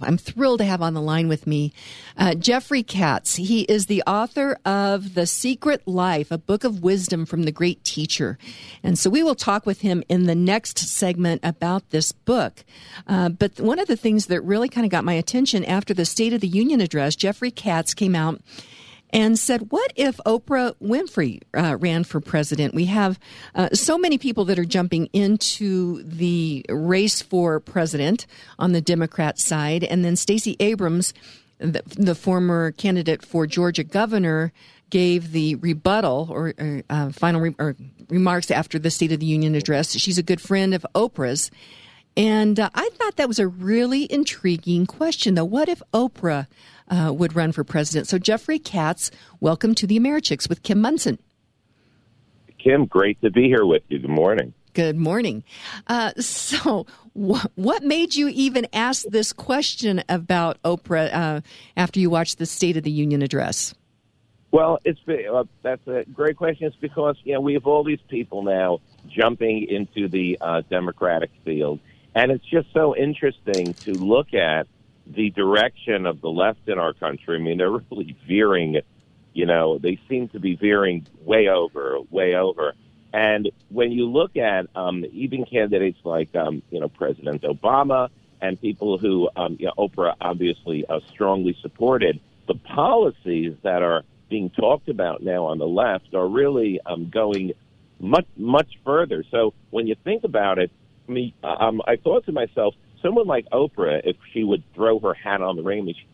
I'm thrilled to have on the line with me uh, Jeffrey Katz. He is the author of The Secret Life, a book of wisdom from the great teacher. And so we will talk with him in the next segment about this book. Uh, but one of the things that really kind of got my attention after the State of the Union address, Jeffrey Katz came out and said, What if Oprah Winfrey uh, ran for president? We have uh, so many people that are jumping into the race for president on the Democrat side. And then Stacey Abrams, the, the former candidate for Georgia governor, gave the rebuttal or, or uh, final re- or remarks after the State of the Union address. She's a good friend of Oprah's. And uh, I thought that was a really intriguing question, though. What if Oprah uh, would run for president? So, Jeffrey Katz, welcome to the Americhicks with Kim Monson. Kim, great to be here with you. Good morning. Good morning. Uh, so, wh- what made you even ask this question about Oprah uh, after you watched the State of the Union address? Well, it's uh, that's a great question. It's because you know we have all these people now jumping into the uh, Democratic field, and it's just so interesting to look at the direction of the left in our country. I mean, they're really veering, you know, they seem to be veering way over, way over. And when you look at um, even candidates like, um, you know, President Obama and people who, um, you know, Oprah obviously uh, strongly supported, the policies that are being talked about now on the left are really um, going much, much further. So when you think about it, Mean, um, I thought to myself, someone like Oprah, if she would throw her hat on the ring, she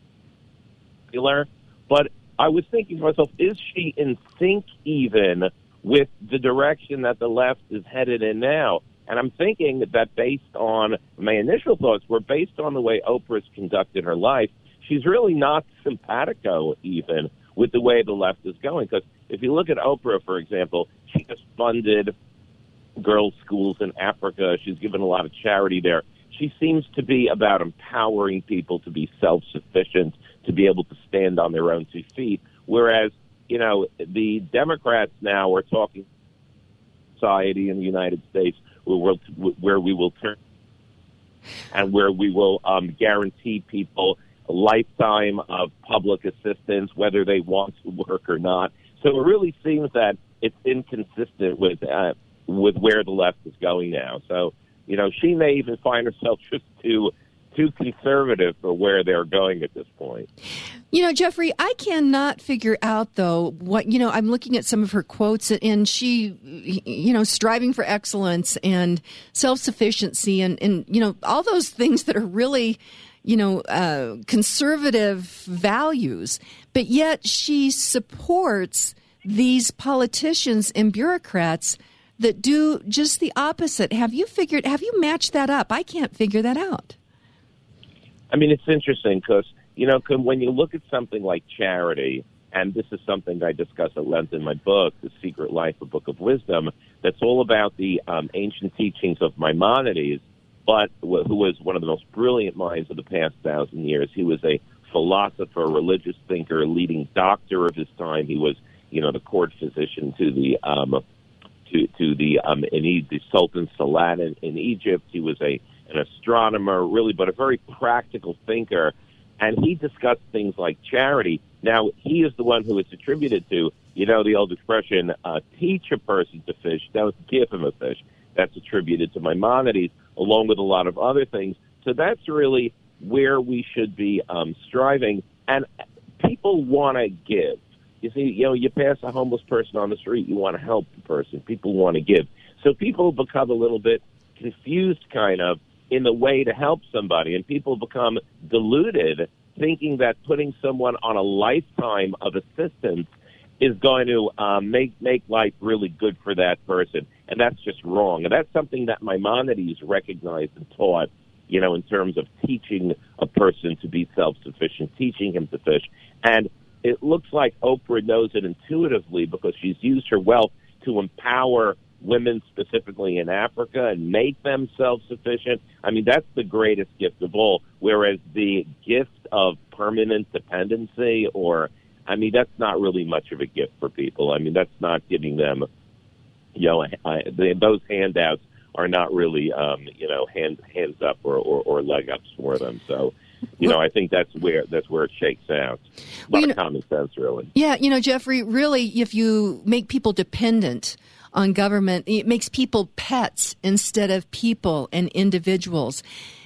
popular. But I was thinking to myself, is she in sync even with the direction that the left is headed in now? And I'm thinking that based on my initial thoughts were based on the way Oprah's conducted her life, she's really not simpatico even with the way the left is going. Because if you look at Oprah, for example, she has funded girls' schools in Africa. She's given a lot of charity there. She seems to be about empowering people to be self sufficient, to be able to stand on their own two feet. Whereas, you know, the Democrats now are talking society in the United States where, we'll, where we will turn and where we will um, guarantee people a lifetime of public assistance, whether they want to work or not. So it really seems that it's inconsistent with uh, with where the left is going now. So, you know, she may even find herself just too too conservative for where they're going at this point. You know, Jeffrey, I cannot figure out though what you know. I'm looking at some of her quotes, and she, you know, striving for excellence and self sufficiency, and and you know all those things that are really you know, uh, conservative values, but yet she supports these politicians and bureaucrats that do just the opposite. Have you figured, have you matched that up? I can't figure that out. I mean, it's interesting because, you know, when you look at something like charity, and this is something I discuss at length in my book, The Secret Life, a Book of Wisdom, that's all about the um, ancient teachings of Maimonides, but who was one of the most brilliant minds of the past thousand years. He was a philosopher, religious thinker, leading doctor of his time. He was, you know, the court physician to the um, to to the um, in the Sultan Saladin in Egypt. He was a an astronomer, really, but a very practical thinker. And he discussed things like charity. Now, he is the one who it's attributed to, you know, the old expression, uh, teach a person to fish, don't give him a fish. That's attributed to Maimonides, along with a lot of other things. So that's really where we should be um, striving. And people want to give. You see, you know, you pass a homeless person on the street, you want to help person. People want to give. So people become a little bit confused, kind of, in the way to help somebody, and people become deluded, thinking that putting someone on a lifetime of assistance is going to um, make make life really good for that person, and that's just wrong. And that's something that Maimonides recognized and taught you know, in terms of teaching a person to be self sufficient, teaching him to fish. And it looks like Oprah knows it intuitively because she's used her wealth to empower women specifically in Africa and make them self sufficient. I mean, that's the greatest gift of all. Whereas the gift of permanent dependency, or, I mean, that's not really much of a gift for people. I mean, that's not giving them, you know, I, they, those handouts are not really, um, you know, hands hands up or, or, or leg ups for them. So you know, I think that's where that's where it shakes out. A lot of common sense, really. Yeah, you know, Jeffrey, really, if you make people dependent on government, it makes people pets instead of people and individuals.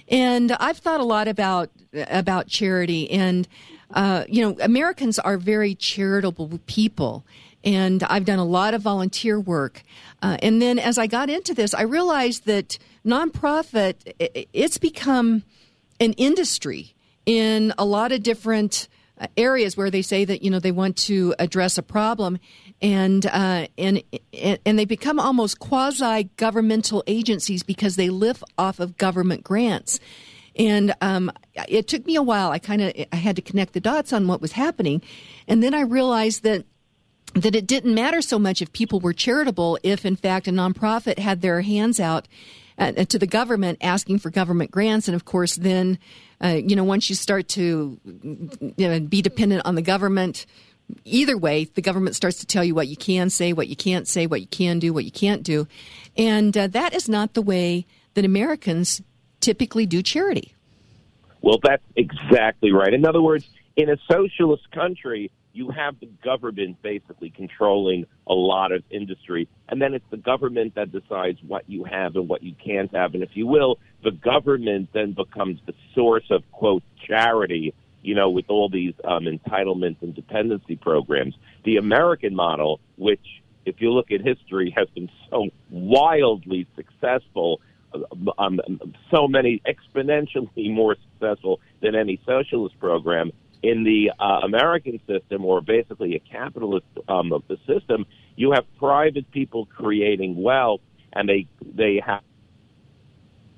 And I've thought a lot about about charity, and uh, you know, Americans are very charitable people. And I've done a lot of volunteer work. Uh, and then as I got into this, I realized that nonprofit, it's become an industry in a lot of different uh, areas where they say that you know they want to address a problem. And uh, and and they become almost quasi governmental agencies because they live off of government grants. And um, it took me a while. I kind of i had to connect the dots on what was happening. And then i realized that that it didn't matter so much if people were charitable if in fact a nonprofit had their hands out uh, to the government asking for government grants and of course then uh, you know, once you start to you know, be dependent on the government, either way, the government starts to tell you what you can say, what you can't say, what you can do, what you can't do. And uh, that is not the way that Americans typically do charity. Well, that's exactly right. In other words, in a socialist country, you have the government basically controlling a lot of industry, and then it's the government that decides what you have and what you can't have. And if you will, the government then becomes the source of quote charity. You know, with all these um, entitlement and dependency programs, the American model, which if you look at history, has been so wildly successful um, so many exponentially more successful than any socialist program in the uh, American system, or basically a capitalist um, of the system, you have private people creating wealth, and they they have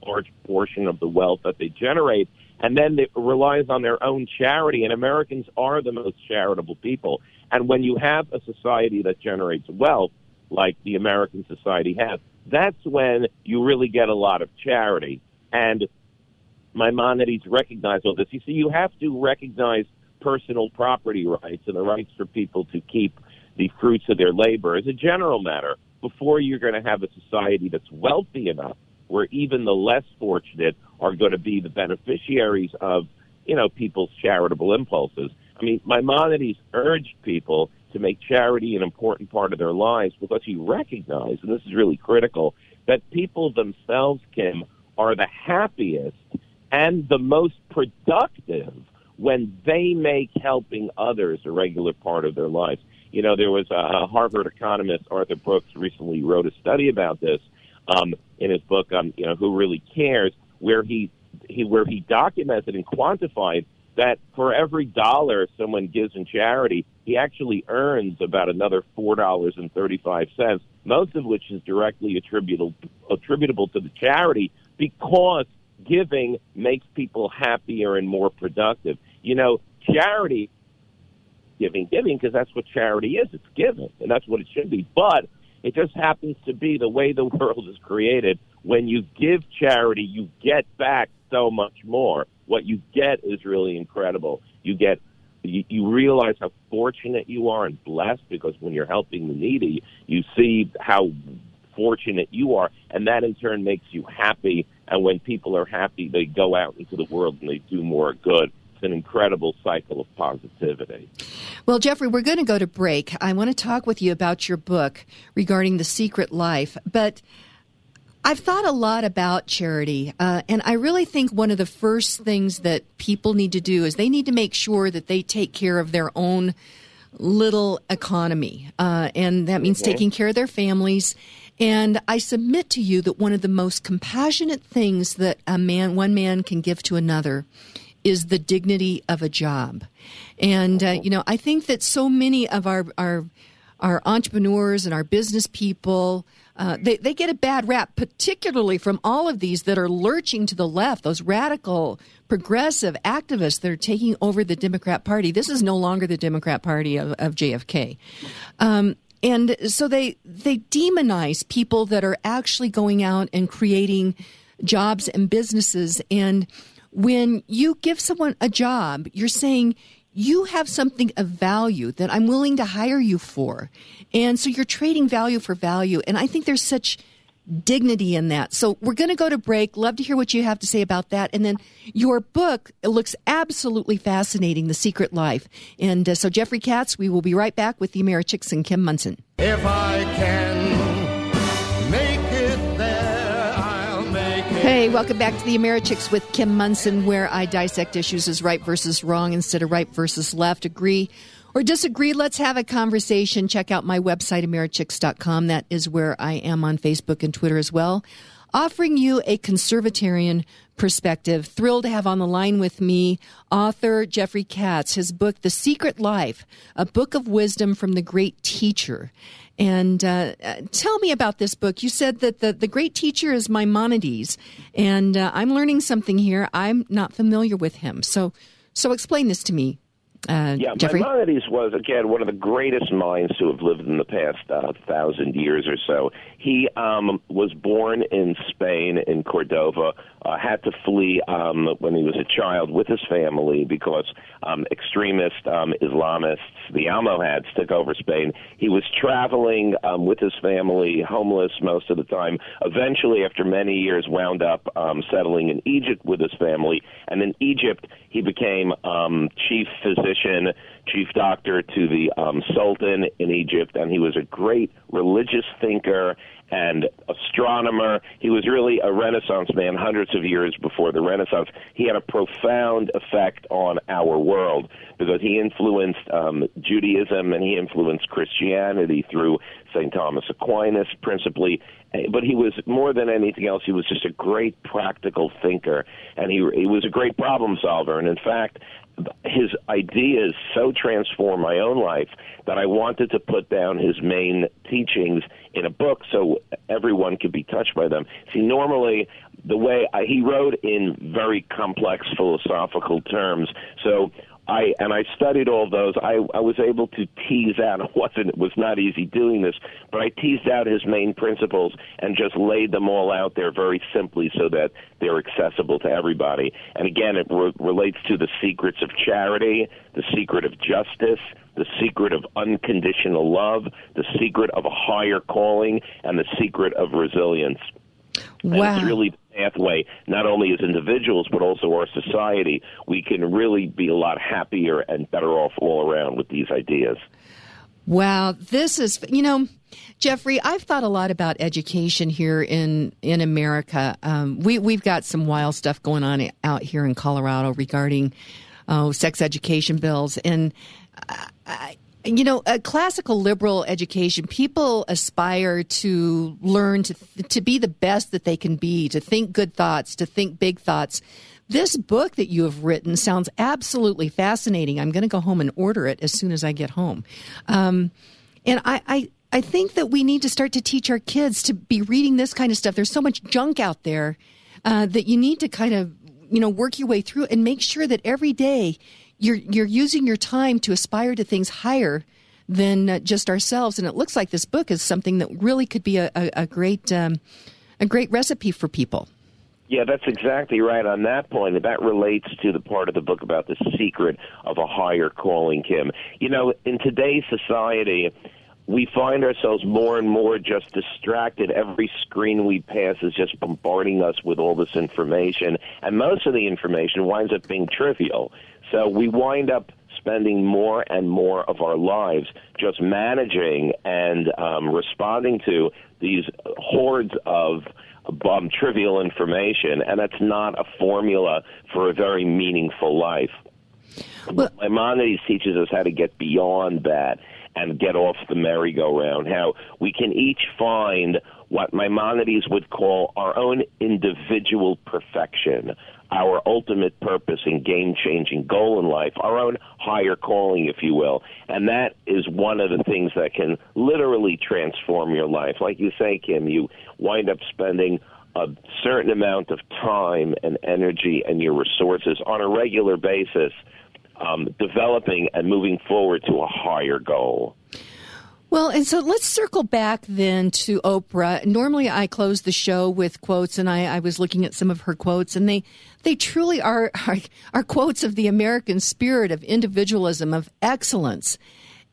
a large portion of the wealth that they generate, and then it relies on their own charity. And Americans are the most charitable people. And when you have a society that generates wealth, like the American society has, that's when you really get a lot of charity. And Maimonides recognized all this. You see, you have to recognize personal property rights and the rights for people to keep the fruits of their labor as a general matter before you're going to have a society that's wealthy enough where even the less fortunate are going to be the beneficiaries of, you know, people's charitable impulses. I mean, Maimonides urged people to make charity an important part of their lives because he recognized, and this is really critical, that people themselves, Kim, are the happiest and the most productive when they make helping others a regular part of their lives. You know, there was a Harvard economist, Arthur Brooks, recently wrote a study about this um, in his book, um, you know, Who Really Cares, where he, he where he documented and quantified that for every dollar someone gives in charity, he actually earns about another four dollars and thirty-five cents, most of which is directly attributable attributable to the charity because giving makes people happier and more productive. You know, charity, giving, giving, because that's what charity is. It's giving, and that's what it should be. But it just happens to be the way the world is created. When you give charity, you get back so much more. What you get is really incredible. You get you, you realize how fortunate you are and blessed because when you're helping the needy, you see how fortunate you are, and that in turn makes you happy. And when people are happy, they go out into the world and they do more good. It's an incredible cycle of positivity. Well, Jeffrey, we're going to go to break. I want to talk with you about your book regarding the secret life, but. I've thought a lot about charity, uh, and I really think one of the first things that people need to do is they need to make sure that they take care of their own little economy, uh, and that means okay. taking care of their families and I submit to you that one of the most compassionate things that a man, one man can give to another is the dignity of a job. And, uh, you know, I think that so many of our, our, our entrepreneurs and our business people, uh, they, they get a bad rap, particularly from all of these that are lurching to the left, those radical, progressive activists that are taking over the Democrat Party. This is no longer the Democrat Party of, of JFK. Um, and so they they demonize people that are actually going out and creating jobs and businesses. And when you give someone a job you're saying you have something of value that I'm willing to hire you for. And so you're trading value for value. And I think there's such dignity in that. So we're going to go to break. Love to hear what you have to say about that. And then your book looks absolutely fascinating, The Secret Life. And uh, so Jeffrey Katz, we will be right back with the Americhicks and Kim Monson. If I can make it there, I'll make it. Hey, welcome back to the Americhicks with Kim Monson, where I dissect issues as right versus wrong instead of right versus left. Agree or disagree, let's have a conversation. Check out my website, Americhicks.com. That is where I am on Facebook and Twitter as well. Offering you a conservatarian perspective. Thrilled to have on the line with me author Jeffrey Katz, his book, The Secret Life, a book of wisdom from the great teacher. And uh, tell me about this book. You said that the, the great teacher is Maimonides, and uh, I'm learning something here. I'm not familiar with him. So, so explain this to me. Uh, yeah, Jeffrey? Maimonides was again one of the greatest minds to have lived in the past uh, thousand years or so. He um, was born in Spain in Cordova. Uh, had to flee um, when he was a child with his family because um, extremist um, Islamists, the Almohads, took over Spain. He was traveling um, with his family, homeless most of the time. Eventually, after many years, wound up um, settling in Egypt with his family, and in Egypt he became um, chief physician physician, chief doctor to the um, Sultan in Egypt, and he was a great religious thinker and astronomer. He was really a Renaissance man hundreds of years before the Renaissance. He had a profound effect on our world because he influenced um, Judaism and he influenced Christianity through St. Thomas Aquinas, principally. But he was more than anything else. He was just a great practical thinker, and he he was a great problem solver. And in fact, his ideas so transformed my own life that I wanted to put down his main teachings in a book so everyone could be touched by them. See, normally the way I, he wrote in very complex philosophical terms, so I and I studied all those. I, I was able to tease out. It wasn't it was not easy doing this, but I teased out his main principles and just laid them all out there very simply so that they're accessible to everybody. And again, it re- relates to the secrets of charity, the secret of justice, the secret of unconditional love, the secret of a higher calling, and the secret of resilience. Wow. And it's really pathway, not only as individuals, but also our society. We can really be a lot happier and better off all around with these ideas. Wow, this is, you know, Jeffrey, I've thought a lot about education here in in America. Um, we we've got some wild stuff going on out here in Colorado regarding uh, sex education bills, and I, you know, a classical liberal education, people aspire to learn to to be the best that they can be, to think good thoughts, to think big thoughts. This book that you have written sounds absolutely fascinating. I'm going to go home and order it as soon as I get home. Um, and I, I, I think that we need to start to teach our kids to be reading this kind of stuff. There's so much junk out there uh, that you need to kind of, you know, work your way through and make sure that every day you're you're using your time to aspire to things higher than uh, just ourselves. And it looks like this book is something that really could be a, a, a great um, a great recipe for people. Yeah, that's exactly right on that point. That relates to the part of the book about the secret of a higher calling, Kim. You know, in today's society, we find ourselves more and more just distracted. Every screen we pass is just bombarding us with all this information, and most of the information winds up being trivial. So we wind up spending more and more of our lives just managing and um, responding to these hordes of um, trivial information, and that's not a formula for a very meaningful life. Well, Maimonides teaches us how to get beyond that and get off the merry-go-round, how we can each find what Maimonides would call our own individual perfection, our ultimate purpose and game changing goal in life, our own higher calling, if you will. And that is one of the things that can literally transform your life. Like you say, Kim, you wind up spending a certain amount of time and energy and your resources on a regular basis um, developing and moving forward to a higher goal. Well, and so let's circle back then to Oprah. Normally, I close the show with quotes, and I, I was looking at some of her quotes, and they they truly are, are are quotes of the American spirit of individualism, of excellence,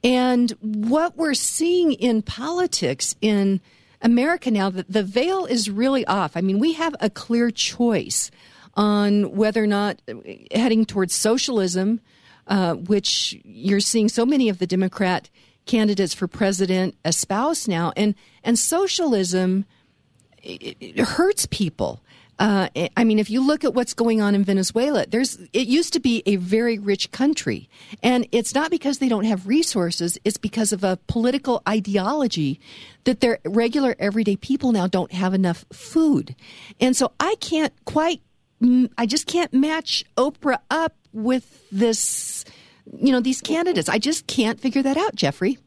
and what we're seeing in politics in America now, the, the veil is really off. I mean, we have a clear choice on whether or not heading towards socialism, uh, which you're seeing so many of the Democrat candidates for president espouse now, and and socialism it, it hurts people. Uh, I mean, if you look at what's going on in Venezuela, there's it used to be a very rich country, and it's not because they don't have resources; it's because of a political ideology that their regular everyday people now don't have enough food, and so I can't quite, I just can't match Oprah up with this, you know, these candidates. I just can't figure that out, Jeffrey.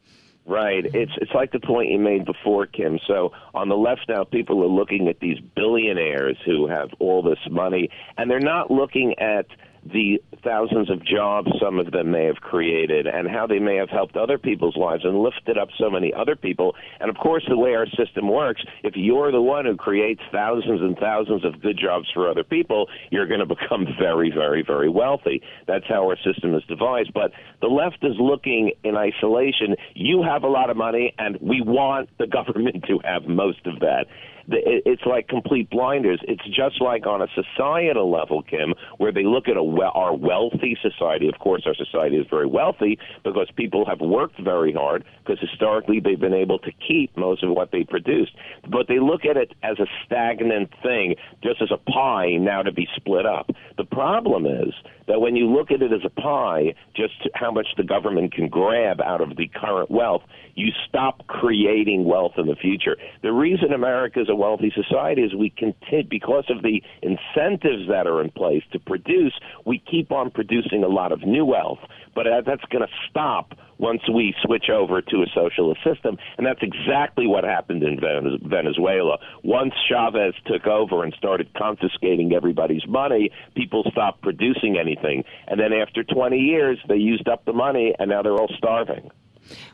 Right. It's it's like the point you made before, Kim. So on the left now, people are looking at these billionaires who have all this money, and they're not looking at the thousands of jobs some of them may have created and how they may have helped other people's lives and lifted up so many other people. And of course, the way our system works, if you're the one who creates thousands and thousands of good jobs for other people, you're going to become very, very, very wealthy. That's how our system is devised. But the left is looking in isolation. You have a lot of money, and we want the government to have most of that it's like complete blinders. It's just like on a societal level, Kim, where they look at a we- our wealthy society. Of course, our society is very wealthy because people have worked very hard because historically they've been able to keep most of what they produced. But they look at it as a stagnant thing, just as a pie now to be split up. The problem is that when you look at it as a pie, just how much the government can grab out of the current wealth, you stop creating wealth in the future. The reason America is a wealthy society is we continue, because of the incentives that are in place to produce, we keep on producing a lot of new wealth. But uh, that's going to stop once we switch over to a socialist system. And that's exactly what happened in Venezuela. Once Chavez took over and started confiscating everybody's money, people stopped producing anything. And then after 20 years, they used up the money, and now they're all starving.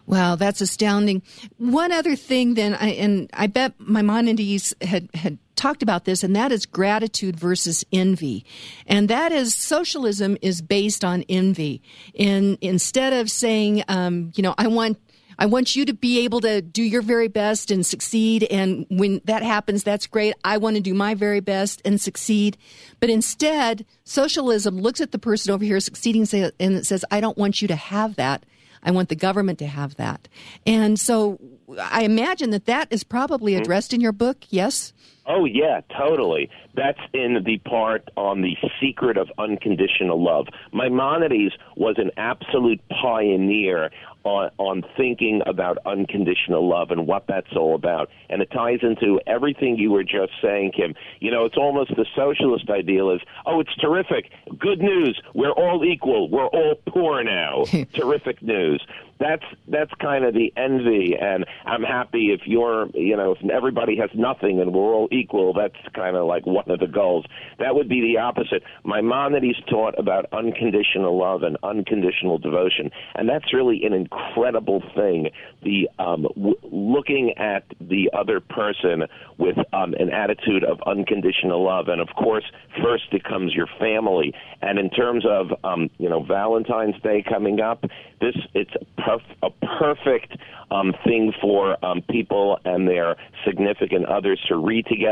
Wow, that's astounding. One other thing, then, I, and I bet Maimonides had had talked about this, and that is gratitude versus envy. And that is socialism is based on envy. In instead of saying, um, you know, I want I want you to be able to do your very best and succeed. And when that happens, that's great. I want to do my very best and succeed. But instead, socialism looks at the person over here succeeding and says, I don't want you to have that. I want the government to have that. And so I imagine that that is probably mm-hmm. addressed in your book, yes? Oh, yeah, totally. That's in the part on the secret of unconditional love. Maimonides was an absolute pioneer on, on thinking about unconditional love and what that's all about. And it ties into everything you were just saying, Kim. You know, it's almost the socialist ideal is, oh, it's terrific. Good news. We're all equal. We're all poor now. terrific news that's that's kind of the envy and i'm happy if you're you know if everybody has nothing and we're all equal that's kind of like one of the goals. That would be the opposite. Maimonides taught about unconditional love and unconditional devotion and that's really an incredible thing. The um w- looking at the other person with um an attitude of unconditional love and of course first it comes your family. And in terms of um you know valentine's day coming up this it's perf- a perfect um, thing for um, people and their significant others to read together.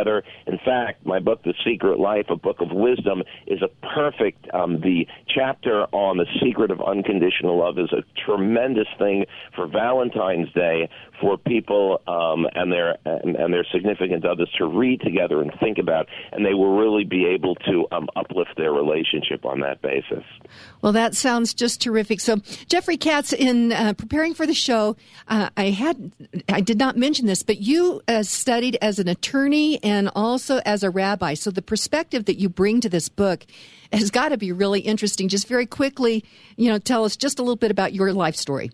In fact, my book, The Secret Life, a book of wisdom, is a perfect. Um, the chapter on the secret of unconditional love is a tremendous thing for Valentine's Day for people um, and their and, and, their significant others to read together and think about, and they will really be able to um, uplift their relationship on that basis. Well, that sounds just terrific. So, Jeffrey Katz, in uh, preparing for the show, uh, I had I did not mention this, but you uh, studied as an attorney and also as a rabbi. So, the perspective that you bring to this book has got to be really interesting. Just very quickly, you know, tell us just a little bit about your life story.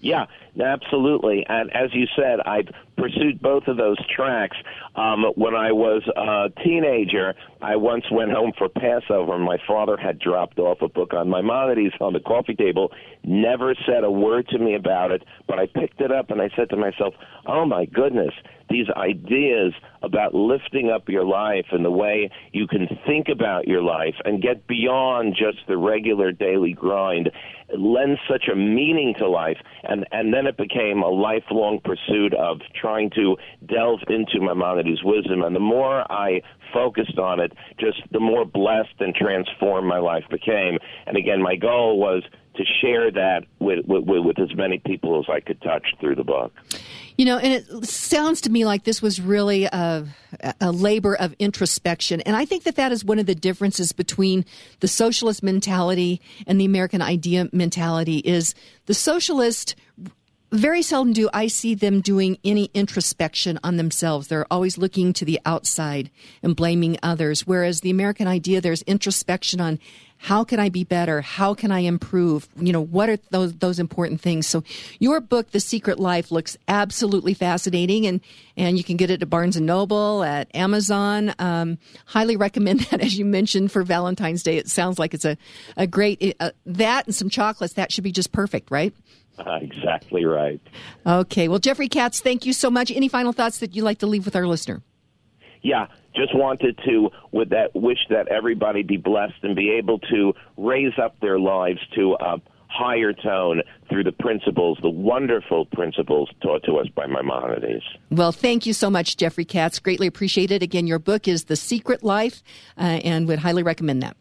Yeah, absolutely. And as you said, I've pursued both of those tracks. Um, when I was a teenager, I once went home for Passover, and my father had dropped off a book on Maimonides on the coffee table. Never said a word to me about it, but I picked it up and I said to myself, "Oh my goodness, these ideas about lifting up your life and the way you can think about your life and get beyond just the regular daily grind lends such a meaning to life and and then it became a lifelong pursuit of trying to delve into Maimonides' wisdom and the more I focused on it just the more blessed and transformed my life became and again my goal was to share that with, with, with as many people as I could touch through the book. You know, and it sounds to me like this was really a, a, labor of introspection. And I think that that is one of the differences between the socialist mentality and the American idea mentality is the socialist very seldom do I see them doing any introspection on themselves. They're always looking to the outside and blaming others. Whereas the American idea, there's introspection on how can I be better? How can I improve? You know, what are those those important things? So your book, The Secret Life, looks absolutely fascinating, and and you can get it at Barnes and Noble, at Amazon. Um, highly recommend that, as you mentioned, for Valentine's Day. It sounds like it's a a great uh, that and some chocolates. That should be just perfect, right? Uh, exactly right. Okay. Well, Jeffrey Katz, thank you so much. Any final thoughts that you'd like to leave with our listener? Yeah, just wanted to with that wish that everybody be blessed and be able to raise up their lives to a higher tone through the principles, the wonderful principles taught to us by Maimonides. Well, thank you so much, Jeffrey Katz. Greatly appreciate it. Again, your book is The Secret Life, uh, and would highly recommend that.